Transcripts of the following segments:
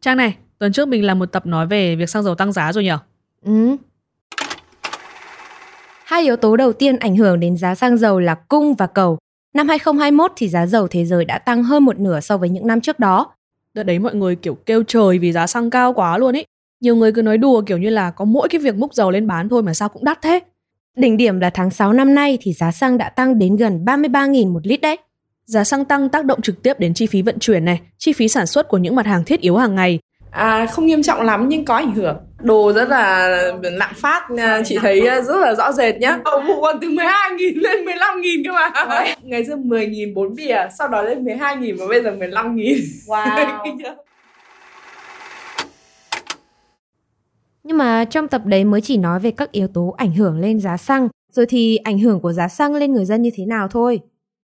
Trang này, tuần trước mình làm một tập nói về việc xăng dầu tăng giá rồi nhỉ? Ừ. Hai yếu tố đầu tiên ảnh hưởng đến giá xăng dầu là cung và cầu. Năm 2021 thì giá dầu thế giới đã tăng hơn một nửa so với những năm trước đó. Đợt đấy mọi người kiểu kêu trời vì giá xăng cao quá luôn ý. Nhiều người cứ nói đùa kiểu như là có mỗi cái việc múc dầu lên bán thôi mà sao cũng đắt thế. Đỉnh điểm là tháng 6 năm nay thì giá xăng đã tăng đến gần 33.000 một lít đấy. Giá xăng tăng tác động trực tiếp đến chi phí vận chuyển này, chi phí sản xuất của những mặt hàng thiết yếu hàng ngày. À, không nghiêm trọng lắm nhưng có ảnh hưởng. Đồ rất là lạm phát, chị thấy rất là rõ rệt nhá. Đậu phụ còn từ 12.000 lên 15.000 cơ mà. Ngày xưa 10.000 4 bìa, sau đó lên 12.000 và bây giờ 15.000. Wow. Nhưng mà trong tập đấy mới chỉ nói về các yếu tố ảnh hưởng lên giá xăng, rồi thì ảnh hưởng của giá xăng lên người dân như thế nào thôi.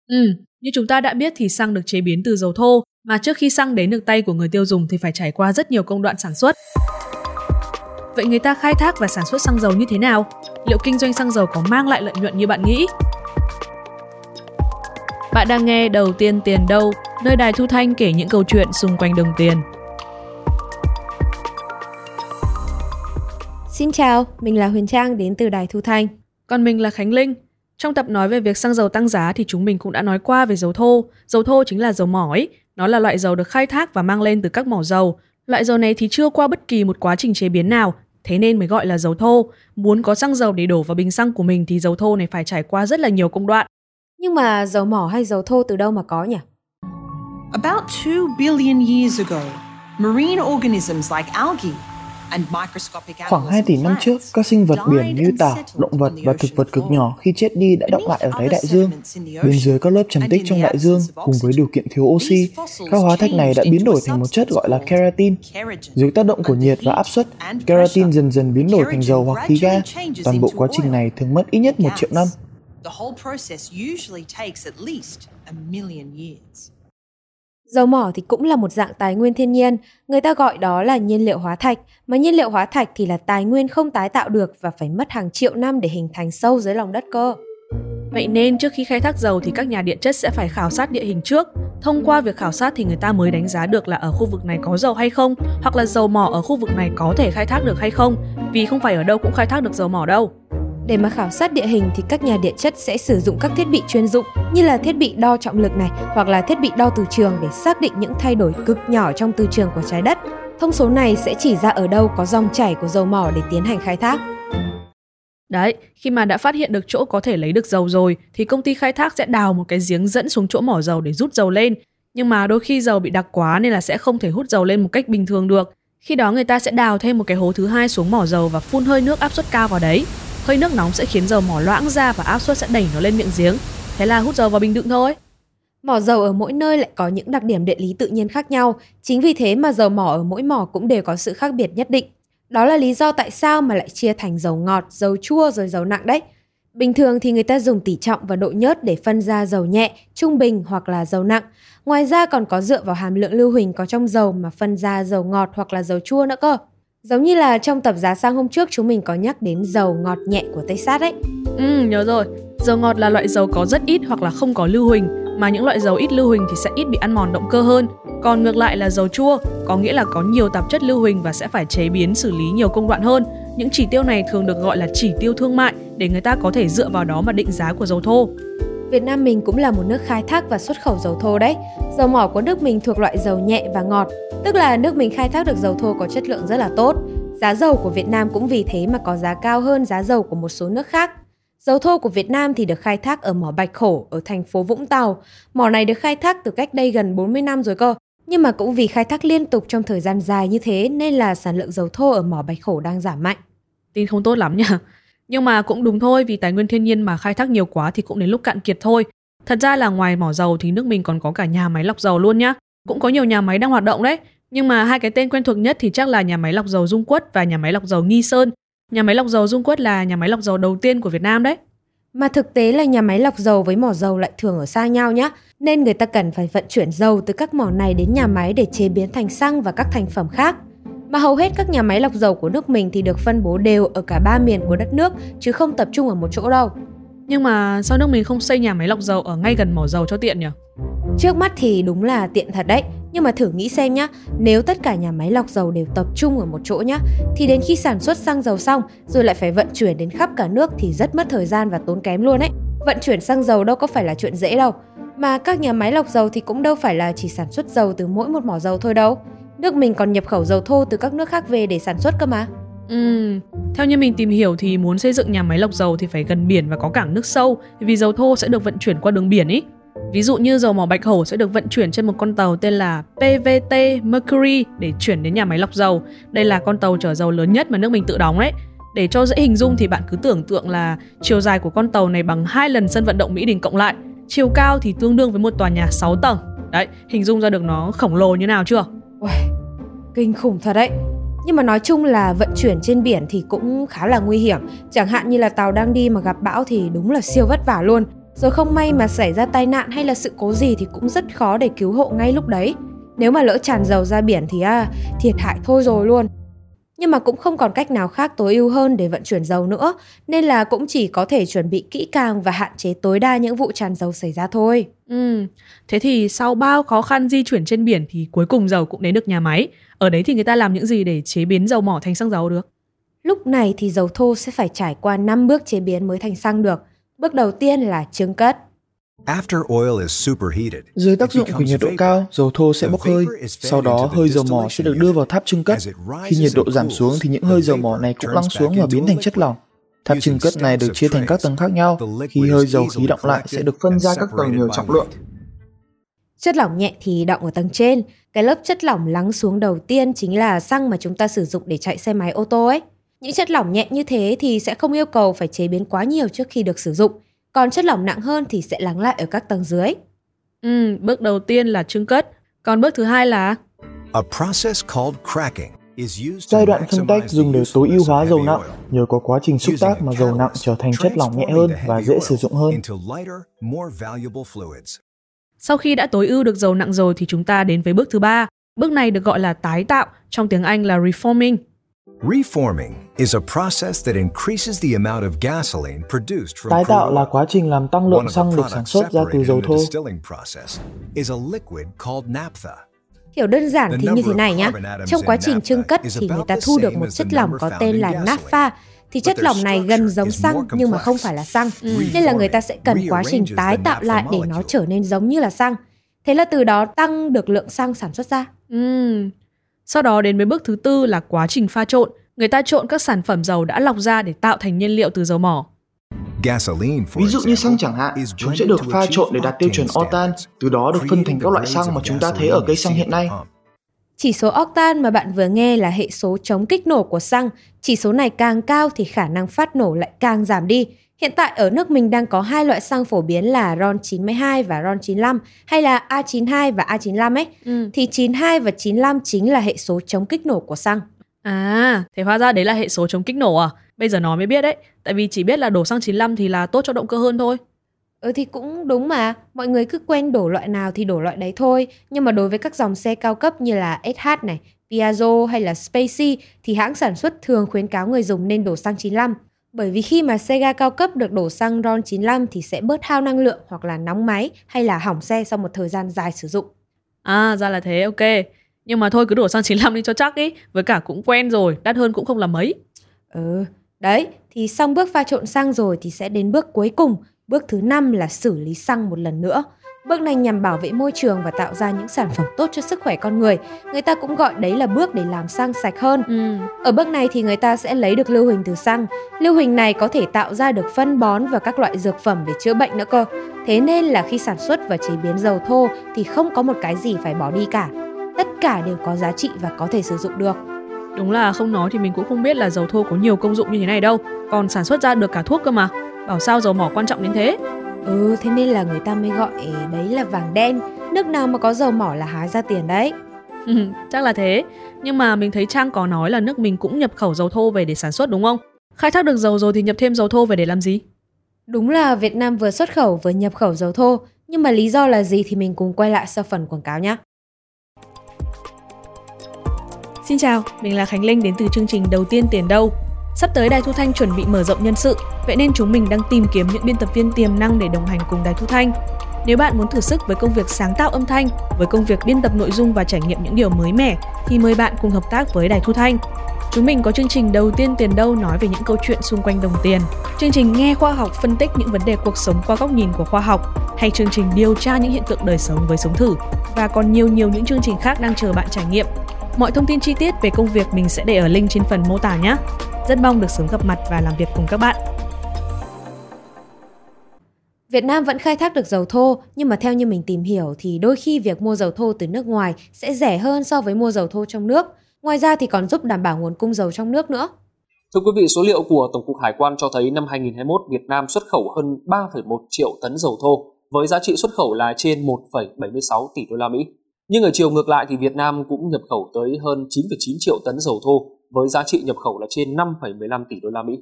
Ừ, như chúng ta đã biết thì xăng được chế biến từ dầu thô, mà trước khi xăng đến được tay của người tiêu dùng thì phải trải qua rất nhiều công đoạn sản xuất. Vậy người ta khai thác và sản xuất xăng dầu như thế nào? Liệu kinh doanh xăng dầu có mang lại lợi nhuận như bạn nghĩ? Bạn đang nghe Đầu tiên tiền đâu, nơi đài thu thanh kể những câu chuyện xung quanh đồng tiền. Xin chào, mình là Huyền Trang đến từ Đài Thu Thanh. Còn mình là Khánh Linh. Trong tập nói về việc xăng dầu tăng giá thì chúng mình cũng đã nói qua về dầu thô. Dầu thô chính là dầu mỏ ấy. Nó là loại dầu được khai thác và mang lên từ các mỏ dầu. Loại dầu này thì chưa qua bất kỳ một quá trình chế biến nào, thế nên mới gọi là dầu thô. Muốn có xăng dầu để đổ vào bình xăng của mình thì dầu thô này phải trải qua rất là nhiều công đoạn. Nhưng mà dầu mỏ hay dầu thô từ đâu mà có nhỉ? About 2 billion years ago, marine organisms like algae Khoảng 2 tỷ năm trước, các sinh vật biển như tảo, động vật và thực vật cực nhỏ khi chết đi đã động lại ở đáy đại dương. Bên dưới các lớp trầm tích trong đại dương, cùng với điều kiện thiếu oxy, các hóa thạch này đã biến đổi thành một chất gọi là keratin. Dưới tác động của nhiệt và áp suất, keratin dần dần biến đổi thành dầu hoặc khí ga. Toàn bộ quá trình này thường mất ít nhất một triệu năm. Dầu mỏ thì cũng là một dạng tài nguyên thiên nhiên, người ta gọi đó là nhiên liệu hóa thạch, mà nhiên liệu hóa thạch thì là tài nguyên không tái tạo được và phải mất hàng triệu năm để hình thành sâu dưới lòng đất cơ. Vậy nên trước khi khai thác dầu thì các nhà địa chất sẽ phải khảo sát địa hình trước. Thông qua việc khảo sát thì người ta mới đánh giá được là ở khu vực này có dầu hay không, hoặc là dầu mỏ ở khu vực này có thể khai thác được hay không, vì không phải ở đâu cũng khai thác được dầu mỏ đâu. Để mà khảo sát địa hình thì các nhà địa chất sẽ sử dụng các thiết bị chuyên dụng như là thiết bị đo trọng lực này hoặc là thiết bị đo từ trường để xác định những thay đổi cực nhỏ trong từ trường của trái đất. Thông số này sẽ chỉ ra ở đâu có dòng chảy của dầu mỏ để tiến hành khai thác. Đấy, khi mà đã phát hiện được chỗ có thể lấy được dầu rồi thì công ty khai thác sẽ đào một cái giếng dẫn xuống chỗ mỏ dầu để rút dầu lên. Nhưng mà đôi khi dầu bị đặc quá nên là sẽ không thể hút dầu lên một cách bình thường được. Khi đó người ta sẽ đào thêm một cái hố thứ hai xuống mỏ dầu và phun hơi nước áp suất cao vào đấy hơi nước nóng sẽ khiến dầu mỏ loãng ra và áp suất sẽ đẩy nó lên miệng giếng. Thế là hút dầu vào bình đựng thôi. Mỏ dầu ở mỗi nơi lại có những đặc điểm địa lý tự nhiên khác nhau, chính vì thế mà dầu mỏ ở mỗi mỏ cũng đều có sự khác biệt nhất định. Đó là lý do tại sao mà lại chia thành dầu ngọt, dầu chua rồi dầu nặng đấy. Bình thường thì người ta dùng tỷ trọng và độ nhớt để phân ra dầu nhẹ, trung bình hoặc là dầu nặng. Ngoài ra còn có dựa vào hàm lượng lưu huỳnh có trong dầu mà phân ra dầu ngọt hoặc là dầu chua nữa cơ. Giống như là trong tập giá xăng hôm trước chúng mình có nhắc đến dầu ngọt nhẹ của Tây Sát ấy. Ừ, nhớ rồi. Dầu ngọt là loại dầu có rất ít hoặc là không có lưu huỳnh, mà những loại dầu ít lưu huỳnh thì sẽ ít bị ăn mòn động cơ hơn. Còn ngược lại là dầu chua, có nghĩa là có nhiều tạp chất lưu huỳnh và sẽ phải chế biến xử lý nhiều công đoạn hơn. Những chỉ tiêu này thường được gọi là chỉ tiêu thương mại để người ta có thể dựa vào đó mà định giá của dầu thô. Việt Nam mình cũng là một nước khai thác và xuất khẩu dầu thô đấy. Dầu mỏ của nước mình thuộc loại dầu nhẹ và ngọt, tức là nước mình khai thác được dầu thô có chất lượng rất là tốt. Giá dầu của Việt Nam cũng vì thế mà có giá cao hơn giá dầu của một số nước khác. Dầu thô của Việt Nam thì được khai thác ở mỏ Bạch Khổ ở thành phố Vũng Tàu. Mỏ này được khai thác từ cách đây gần 40 năm rồi cơ. Nhưng mà cũng vì khai thác liên tục trong thời gian dài như thế nên là sản lượng dầu thô ở mỏ Bạch Khổ đang giảm mạnh. Tin không tốt lắm nha. Nhưng mà cũng đúng thôi vì tài nguyên thiên nhiên mà khai thác nhiều quá thì cũng đến lúc cạn kiệt thôi. Thật ra là ngoài mỏ dầu thì nước mình còn có cả nhà máy lọc dầu luôn nhá. Cũng có nhiều nhà máy đang hoạt động đấy. Nhưng mà hai cái tên quen thuộc nhất thì chắc là nhà máy lọc dầu Dung Quất và nhà máy lọc dầu Nghi Sơn. Nhà máy lọc dầu Dung Quất là nhà máy lọc dầu đầu tiên của Việt Nam đấy. Mà thực tế là nhà máy lọc dầu với mỏ dầu lại thường ở xa nhau nhá, nên người ta cần phải vận chuyển dầu từ các mỏ này đến nhà máy để chế biến thành xăng và các thành phẩm khác. Mà hầu hết các nhà máy lọc dầu của nước mình thì được phân bố đều ở cả ba miền của đất nước chứ không tập trung ở một chỗ đâu. Nhưng mà sao nước mình không xây nhà máy lọc dầu ở ngay gần mỏ dầu cho tiện nhỉ? Trước mắt thì đúng là tiện thật đấy, Nhưng mà thử nghĩ xem nhá, nếu tất cả nhà máy lọc dầu đều tập trung ở một chỗ nhá, thì đến khi sản xuất xăng dầu xong rồi lại phải vận chuyển đến khắp cả nước thì rất mất thời gian và tốn kém luôn ấy. Vận chuyển xăng dầu đâu có phải là chuyện dễ đâu. Mà các nhà máy lọc dầu thì cũng đâu phải là chỉ sản xuất dầu từ mỗi một mỏ dầu thôi đâu. Nước mình còn nhập khẩu dầu thô từ các nước khác về để sản xuất cơ mà. Ừ, theo như mình tìm hiểu thì muốn xây dựng nhà máy lọc dầu thì phải gần biển và có cảng nước sâu vì dầu thô sẽ được vận chuyển qua đường biển ý. Ví dụ như dầu mỏ Bạch Hổ sẽ được vận chuyển trên một con tàu tên là PVT Mercury để chuyển đến nhà máy lọc dầu. Đây là con tàu chở dầu lớn nhất mà nước mình tự đóng đấy. Để cho dễ hình dung thì bạn cứ tưởng tượng là chiều dài của con tàu này bằng hai lần sân vận động Mỹ Đình cộng lại. Chiều cao thì tương đương với một tòa nhà 6 tầng. Đấy, hình dung ra được nó khổng lồ như nào chưa? Uầy, kinh khủng thật đấy. Nhưng mà nói chung là vận chuyển trên biển thì cũng khá là nguy hiểm. Chẳng hạn như là tàu đang đi mà gặp bão thì đúng là siêu vất vả luôn. Rồi không may mà xảy ra tai nạn hay là sự cố gì thì cũng rất khó để cứu hộ ngay lúc đấy. Nếu mà lỡ tràn dầu ra biển thì à, thiệt hại thôi rồi luôn. Nhưng mà cũng không còn cách nào khác tối ưu hơn để vận chuyển dầu nữa, nên là cũng chỉ có thể chuẩn bị kỹ càng và hạn chế tối đa những vụ tràn dầu xảy ra thôi. Ừ, thế thì sau bao khó khăn di chuyển trên biển thì cuối cùng dầu cũng đến được nhà máy. Ở đấy thì người ta làm những gì để chế biến dầu mỏ thành xăng dầu được? Lúc này thì dầu thô sẽ phải trải qua 5 bước chế biến mới thành xăng được. Bước đầu tiên là trứng cất. Dưới tác dụng của nhiệt độ cao, dầu thô sẽ bốc hơi. Sau đó, hơi dầu mỏ sẽ được đưa vào tháp trưng cất. Khi nhiệt độ giảm xuống thì những hơi dầu mỏ này cũng lắng xuống và biến thành chất lỏng. Tháp trưng cất này được chia thành các tầng khác nhau. Khi hơi dầu khí động lại sẽ được phân ra các tầng nhiều trọng lượng. Chất lỏng nhẹ thì động ở tầng trên. Cái lớp chất lỏng lắng xuống đầu tiên chính là xăng mà chúng ta sử dụng để chạy xe máy ô tô ấy. Những chất lỏng nhẹ như thế thì sẽ không yêu cầu phải chế biến quá nhiều trước khi được sử dụng. Còn chất lỏng nặng hơn thì sẽ lắng lại ở các tầng dưới. Ừ, bước đầu tiên là trưng cất. Còn bước thứ hai là Giai đoạn phân tách dùng để tối ưu hóa dầu nặng nhờ có quá trình xúc tác mà dầu nặng trở thành chất lỏng nhẹ hơn và dễ sử dụng hơn. Sau khi đã tối ưu được dầu nặng rồi thì chúng ta đến với bước thứ ba. Bước này được gọi là tái tạo, trong tiếng Anh là reforming. Reforming is a process that increases the amount of gasoline produced from Tái tạo là quá trình làm tăng lượng xăng được sản xuất ra từ dầu thô. Hiểu đơn giản thì như thế này nhé. Trong quá trình trưng cất thì người ta thu được một chất lỏng có tên là naphtha thì chất lỏng này gần giống xăng nhưng mà không phải là xăng. Ừ. Nên là người ta sẽ cần quá trình tái tạo lại để nó trở nên giống như là xăng. Thế là từ đó tăng được lượng xăng sản xuất ra. Ừ. Sau đó đến với bước thứ tư là quá trình pha trộn. Người ta trộn các sản phẩm dầu đã lọc ra để tạo thành nhiên liệu từ dầu mỏ. Ví dụ như xăng chẳng hạn, chúng sẽ được pha trộn để đạt tiêu chuẩn octan, từ đó được phân thành các loại xăng mà chúng ta thấy ở cây xăng hiện nay. Chỉ số octan mà bạn vừa nghe là hệ số chống kích nổ của xăng. Chỉ số này càng cao thì khả năng phát nổ lại càng giảm đi. Hiện tại ở nước mình đang có hai loại xăng phổ biến là RON 92 và RON 95 hay là A92 và A95 ấy. Ừ. Thì 92 và 95 chính là hệ số chống kích nổ của xăng. À, thế hóa ra đấy là hệ số chống kích nổ à? Bây giờ nó mới biết đấy, tại vì chỉ biết là đổ xăng 95 thì là tốt cho động cơ hơn thôi. Ừ thì cũng đúng mà, mọi người cứ quen đổ loại nào thì đổ loại đấy thôi. Nhưng mà đối với các dòng xe cao cấp như là SH này, Piaggio hay là Spacey thì hãng sản xuất thường khuyến cáo người dùng nên đổ xăng 95. Bởi vì khi mà xe ga cao cấp được đổ xăng RON 95 thì sẽ bớt hao năng lượng hoặc là nóng máy hay là hỏng xe sau một thời gian dài sử dụng. À ra là thế, ok. Nhưng mà thôi cứ đổ xăng 95 đi cho chắc ý, với cả cũng quen rồi, đắt hơn cũng không là mấy. Ừ, đấy, thì xong bước pha trộn xăng rồi thì sẽ đến bước cuối cùng, bước thứ năm là xử lý xăng một lần nữa. Bước này nhằm bảo vệ môi trường và tạo ra những sản phẩm tốt cho sức khỏe con người. Người ta cũng gọi đấy là bước để làm xăng sạch hơn. Ừ. Ở bước này thì người ta sẽ lấy được lưu huỳnh từ xăng. Lưu huỳnh này có thể tạo ra được phân bón và các loại dược phẩm để chữa bệnh nữa cơ. Thế nên là khi sản xuất và chế biến dầu thô thì không có một cái gì phải bỏ đi cả. Tất cả đều có giá trị và có thể sử dụng được. Đúng là không nói thì mình cũng không biết là dầu thô có nhiều công dụng như thế này đâu. Còn sản xuất ra được cả thuốc cơ mà. Bảo sao dầu mỏ quan trọng đến thế? Ừ, thế nên là người ta mới gọi đấy là vàng đen. Nước nào mà có dầu mỏ là hái ra tiền đấy. Ừ, chắc là thế. Nhưng mà mình thấy Trang có nói là nước mình cũng nhập khẩu dầu thô về để sản xuất đúng không? Khai thác được dầu rồi thì nhập thêm dầu thô về để làm gì? Đúng là Việt Nam vừa xuất khẩu vừa nhập khẩu dầu thô, nhưng mà lý do là gì thì mình cùng quay lại sau phần quảng cáo nhé. Xin chào, mình là Khánh Linh đến từ chương trình Đầu tiên tiền đâu. Sắp tới Đài Thu Thanh chuẩn bị mở rộng nhân sự, vậy nên chúng mình đang tìm kiếm những biên tập viên tiềm năng để đồng hành cùng Đài Thu Thanh. Nếu bạn muốn thử sức với công việc sáng tạo âm thanh, với công việc biên tập nội dung và trải nghiệm những điều mới mẻ, thì mời bạn cùng hợp tác với Đài Thu Thanh. Chúng mình có chương trình đầu tiên tiền đâu nói về những câu chuyện xung quanh đồng tiền. Chương trình nghe khoa học phân tích những vấn đề cuộc sống qua góc nhìn của khoa học hay chương trình điều tra những hiện tượng đời sống với sống thử và còn nhiều nhiều những chương trình khác đang chờ bạn trải nghiệm. Mọi thông tin chi tiết về công việc mình sẽ để ở link trên phần mô tả nhé. Rất mong được sớm gặp mặt và làm việc cùng các bạn. Việt Nam vẫn khai thác được dầu thô, nhưng mà theo như mình tìm hiểu thì đôi khi việc mua dầu thô từ nước ngoài sẽ rẻ hơn so với mua dầu thô trong nước. Ngoài ra thì còn giúp đảm bảo nguồn cung dầu trong nước nữa. Thưa quý vị, số liệu của Tổng cục Hải quan cho thấy năm 2021 Việt Nam xuất khẩu hơn 3,1 triệu tấn dầu thô với giá trị xuất khẩu là trên 1,76 tỷ đô la Mỹ. Nhưng ở chiều ngược lại thì Việt Nam cũng nhập khẩu tới hơn 9,9 triệu tấn dầu thô với giá trị nhập khẩu là trên 5,15 tỷ đô la Mỹ.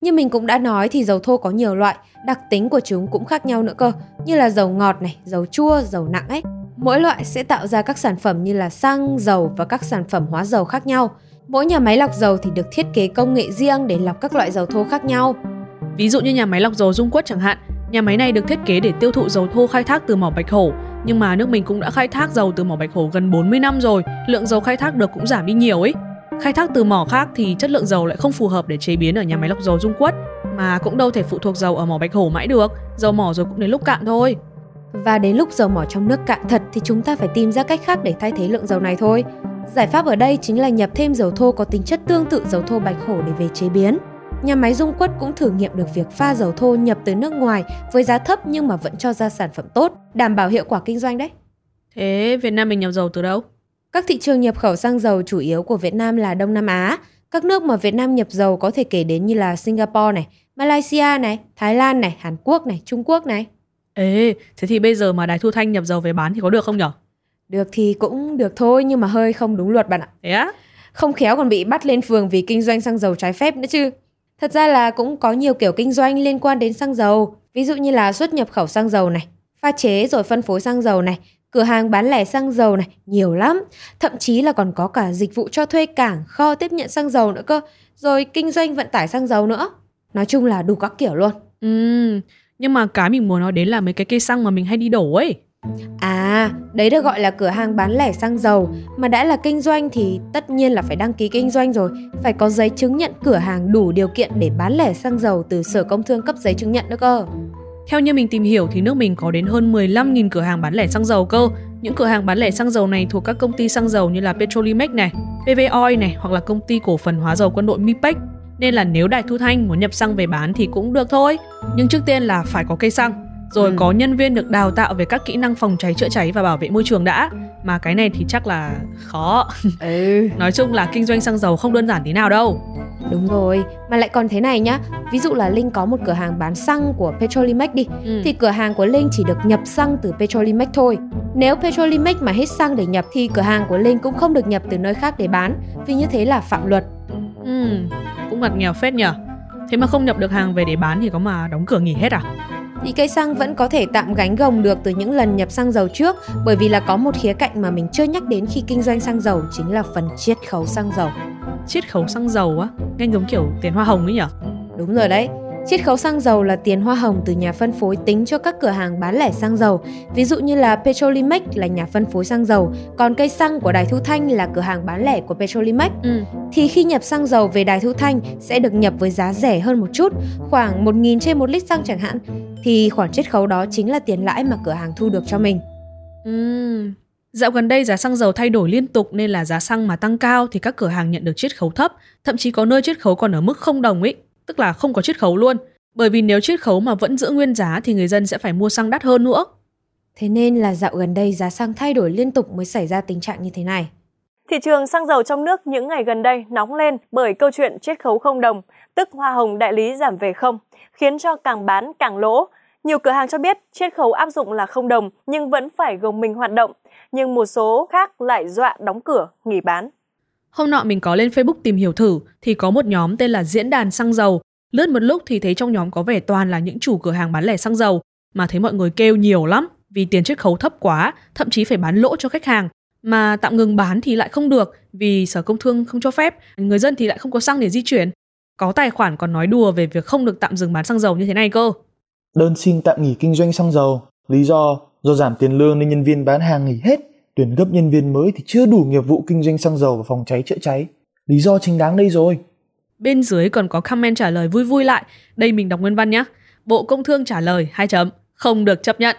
Như mình cũng đã nói thì dầu thô có nhiều loại, đặc tính của chúng cũng khác nhau nữa cơ, như là dầu ngọt này, dầu chua, dầu nặng ấy. Mỗi loại sẽ tạo ra các sản phẩm như là xăng, dầu và các sản phẩm hóa dầu khác nhau. Mỗi nhà máy lọc dầu thì được thiết kế công nghệ riêng để lọc các loại dầu thô khác nhau. Ví dụ như nhà máy lọc dầu Dung Quất chẳng hạn, nhà máy này được thiết kế để tiêu thụ dầu thô khai thác từ mỏ Bạch Hổ, nhưng mà nước mình cũng đã khai thác dầu từ mỏ Bạch Hổ gần 40 năm rồi, lượng dầu khai thác được cũng giảm đi nhiều ấy. Khai thác từ mỏ khác thì chất lượng dầu lại không phù hợp để chế biến ở nhà máy lọc dầu Dung Quất, mà cũng đâu thể phụ thuộc dầu ở mỏ Bạch Hổ mãi được, dầu mỏ rồi cũng đến lúc cạn thôi. Và đến lúc dầu mỏ trong nước cạn thật thì chúng ta phải tìm ra cách khác để thay thế lượng dầu này thôi. Giải pháp ở đây chính là nhập thêm dầu thô có tính chất tương tự dầu thô Bạch Hổ để về chế biến. Nhà máy Dung Quất cũng thử nghiệm được việc pha dầu thô nhập từ nước ngoài với giá thấp nhưng mà vẫn cho ra sản phẩm tốt, đảm bảo hiệu quả kinh doanh đấy. Thế Việt Nam mình nhập dầu từ đâu? Các thị trường nhập khẩu xăng dầu chủ yếu của Việt Nam là Đông Nam Á. Các nước mà Việt Nam nhập dầu có thể kể đến như là Singapore này, Malaysia này, Thái Lan này, Hàn Quốc này, Trung Quốc này. Ê, thế thì bây giờ mà Đài Thu Thanh nhập dầu về bán thì có được không nhở? Được thì cũng được thôi nhưng mà hơi không đúng luật bạn ạ. Thế á? Không khéo còn bị bắt lên phường vì kinh doanh xăng dầu trái phép nữa chứ. Thật ra là cũng có nhiều kiểu kinh doanh liên quan đến xăng dầu, ví dụ như là xuất nhập khẩu xăng dầu này, pha chế rồi phân phối xăng dầu này, cửa hàng bán lẻ xăng dầu này, nhiều lắm. Thậm chí là còn có cả dịch vụ cho thuê cảng, kho tiếp nhận xăng dầu nữa cơ, rồi kinh doanh vận tải xăng dầu nữa. Nói chung là đủ các kiểu luôn. Ừ, nhưng mà cái mình muốn nói đến là mấy cái cây xăng mà mình hay đi đổ ấy. À, đấy được gọi là cửa hàng bán lẻ xăng dầu. Mà đã là kinh doanh thì tất nhiên là phải đăng ký kinh doanh rồi. Phải có giấy chứng nhận cửa hàng đủ điều kiện để bán lẻ xăng dầu từ Sở Công Thương cấp giấy chứng nhận nữa cơ. Theo như mình tìm hiểu thì nước mình có đến hơn 15.000 cửa hàng bán lẻ xăng dầu cơ. Những cửa hàng bán lẻ xăng dầu này thuộc các công ty xăng dầu như là Petrolimex này, PV Oil này hoặc là công ty cổ phần hóa dầu quân đội Mipec nên là nếu Đài Thu Thanh muốn nhập xăng về bán thì cũng được thôi. Nhưng trước tiên là phải có cây xăng rồi ừ. có nhân viên được đào tạo về các kỹ năng phòng cháy chữa cháy và bảo vệ môi trường đã mà cái này thì chắc là khó ừ. nói chung là kinh doanh xăng dầu không đơn giản tí nào đâu Đúng rồi, mà lại còn thế này nhá Ví dụ là Linh có một cửa hàng bán xăng của Petrolimex đi ừ. Thì cửa hàng của Linh chỉ được nhập xăng từ Petrolimex thôi Nếu Petrolimex mà hết xăng để nhập Thì cửa hàng của Linh cũng không được nhập từ nơi khác để bán Vì như thế là phạm luật Ừ, cũng ngặt nghèo phết nhở Thế mà không nhập được hàng về để bán thì có mà đóng cửa nghỉ hết à? Thì cây xăng vẫn có thể tạm gánh gồng được từ những lần nhập xăng dầu trước bởi vì là có một khía cạnh mà mình chưa nhắc đến khi kinh doanh xăng dầu chính là phần chiết khấu xăng dầu. Chiết khấu xăng dầu á, nghe giống kiểu tiền hoa hồng ấy nhỉ? Đúng rồi đấy. Chiết khấu xăng dầu là tiền hoa hồng từ nhà phân phối tính cho các cửa hàng bán lẻ xăng dầu. Ví dụ như là Petrolimex là nhà phân phối xăng dầu, còn cây xăng của Đài Thu Thanh là cửa hàng bán lẻ của Petrolimex. Ừ. Thì khi nhập xăng dầu về Đài Thu Thanh sẽ được nhập với giá rẻ hơn một chút, khoảng 1.000 trên một lít xăng chẳng hạn. Thì khoản chiết khấu đó chính là tiền lãi mà cửa hàng thu được cho mình. Ừ. Dạo gần đây giá xăng dầu thay đổi liên tục nên là giá xăng mà tăng cao thì các cửa hàng nhận được chiết khấu thấp, thậm chí có nơi chiết khấu còn ở mức không đồng ấy tức là không có chiết khấu luôn. Bởi vì nếu chiết khấu mà vẫn giữ nguyên giá thì người dân sẽ phải mua xăng đắt hơn nữa. Thế nên là dạo gần đây giá xăng thay đổi liên tục mới xảy ra tình trạng như thế này. Thị trường xăng dầu trong nước những ngày gần đây nóng lên bởi câu chuyện chiết khấu không đồng, tức hoa hồng đại lý giảm về không, khiến cho càng bán càng lỗ. Nhiều cửa hàng cho biết chiết khấu áp dụng là không đồng nhưng vẫn phải gồng mình hoạt động, nhưng một số khác lại dọa đóng cửa, nghỉ bán. Hôm nọ mình có lên Facebook tìm hiểu thử thì có một nhóm tên là Diễn đàn xăng dầu. Lướt một lúc thì thấy trong nhóm có vẻ toàn là những chủ cửa hàng bán lẻ xăng dầu mà thấy mọi người kêu nhiều lắm vì tiền chiết khấu thấp quá, thậm chí phải bán lỗ cho khách hàng. Mà tạm ngừng bán thì lại không được vì Sở Công Thương không cho phép, người dân thì lại không có xăng để di chuyển. Có tài khoản còn nói đùa về việc không được tạm dừng bán xăng dầu như thế này cơ. Đơn xin tạm nghỉ kinh doanh xăng dầu. Lý do do giảm tiền lương nên nhân viên bán hàng nghỉ hết, tuyển gấp nhân viên mới thì chưa đủ nghiệp vụ kinh doanh xăng dầu và phòng cháy chữa cháy. Lý do chính đáng đây rồi. Bên dưới còn có comment trả lời vui vui lại. Đây mình đọc nguyên văn nhé. Bộ Công Thương trả lời hai chấm không được chấp nhận.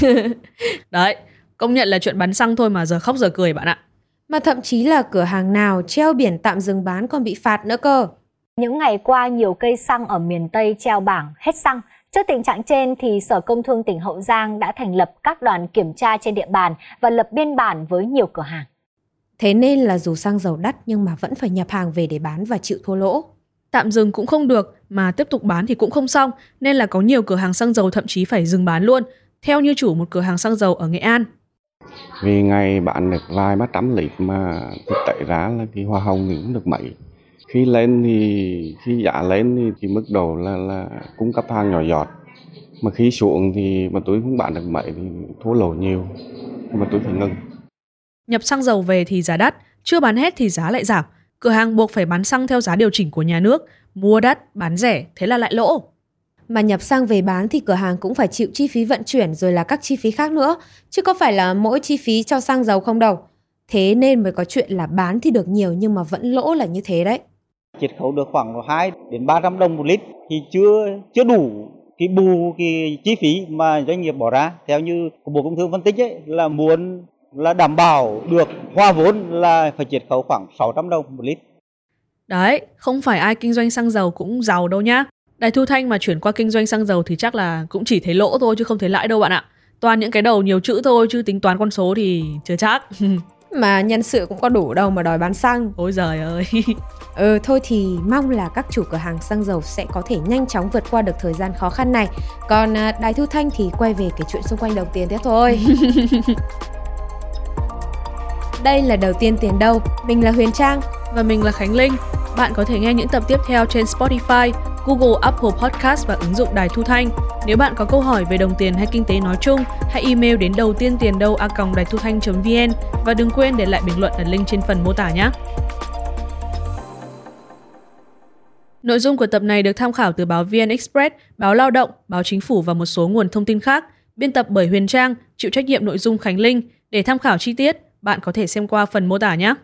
Đấy, công nhận là chuyện bán xăng thôi mà giờ khóc giờ cười bạn ạ. Mà thậm chí là cửa hàng nào treo biển tạm dừng bán còn bị phạt nữa cơ. Những ngày qua, nhiều cây xăng ở miền Tây treo bảng hết xăng. Trước tình trạng trên, thì Sở Công Thương tỉnh Hậu Giang đã thành lập các đoàn kiểm tra trên địa bàn và lập biên bản với nhiều cửa hàng. Thế nên là dù xăng dầu đắt nhưng mà vẫn phải nhập hàng về để bán và chịu thua lỗ. Tạm dừng cũng không được, mà tiếp tục bán thì cũng không xong, nên là có nhiều cửa hàng xăng dầu thậm chí phải dừng bán luôn, theo như chủ một cửa hàng xăng dầu ở Nghệ An. Vì ngày bạn được vài ba trăm lít mà thực tế ra là cái hoa hồng thì cũng được mấy. Khi lên thì khi giá lên thì, thì mức độ là là cung cấp hàng nhỏ giọt. Mà khi xuống thì mà tôi không bán được mấy thì thua lỗ nhiều. Mà tôi phải ngừng. Nhập xăng dầu về thì giá đắt, chưa bán hết thì giá lại giảm. Cửa hàng buộc phải bán xăng theo giá điều chỉnh của nhà nước, mua đắt, bán rẻ, thế là lại lỗ. Mà nhập xăng về bán thì cửa hàng cũng phải chịu chi phí vận chuyển rồi là các chi phí khác nữa, chứ có phải là mỗi chi phí cho xăng dầu không đâu. Thế nên mới có chuyện là bán thì được nhiều nhưng mà vẫn lỗ là như thế đấy. Chiết khấu được khoảng 2 đến 300 đồng một lít thì chưa chưa đủ cái bù cái chi phí mà doanh nghiệp bỏ ra. Theo như Bộ Công Thương phân tích ấy, là muốn là đảm bảo được hoa vốn là phải chiết khấu khoảng 600 đồng một lít. Đấy, không phải ai kinh doanh xăng dầu cũng giàu đâu nhá. Đài Thu Thanh mà chuyển qua kinh doanh xăng dầu thì chắc là cũng chỉ thấy lỗ thôi chứ không thấy lãi đâu bạn ạ. Toàn những cái đầu nhiều chữ thôi chứ tính toán con số thì chưa chắc. mà nhân sự cũng có đủ đâu mà đòi bán xăng. Ôi giời ơi. ừ thôi thì mong là các chủ cửa hàng xăng dầu sẽ có thể nhanh chóng vượt qua được thời gian khó khăn này. Còn à, Đài Thu Thanh thì quay về cái chuyện xung quanh đồng tiền tiếp thôi. Đây là đầu tiên tiền đâu. Mình là Huyền Trang và mình là Khánh Linh. Bạn có thể nghe những tập tiếp theo trên Spotify, Google, Apple Podcast và ứng dụng Đài Thu Thanh. Nếu bạn có câu hỏi về đồng tiền hay kinh tế nói chung, hãy email đến đầu tiên tiền đâu a còng đài thu thanh.vn và đừng quên để lại bình luận ở link trên phần mô tả nhé. Nội dung của tập này được tham khảo từ báo VN Express, báo Lao động, báo Chính phủ và một số nguồn thông tin khác. Biên tập bởi Huyền Trang, chịu trách nhiệm nội dung Khánh Linh. Để tham khảo chi tiết, bạn có thể xem qua phần mô tả nhé.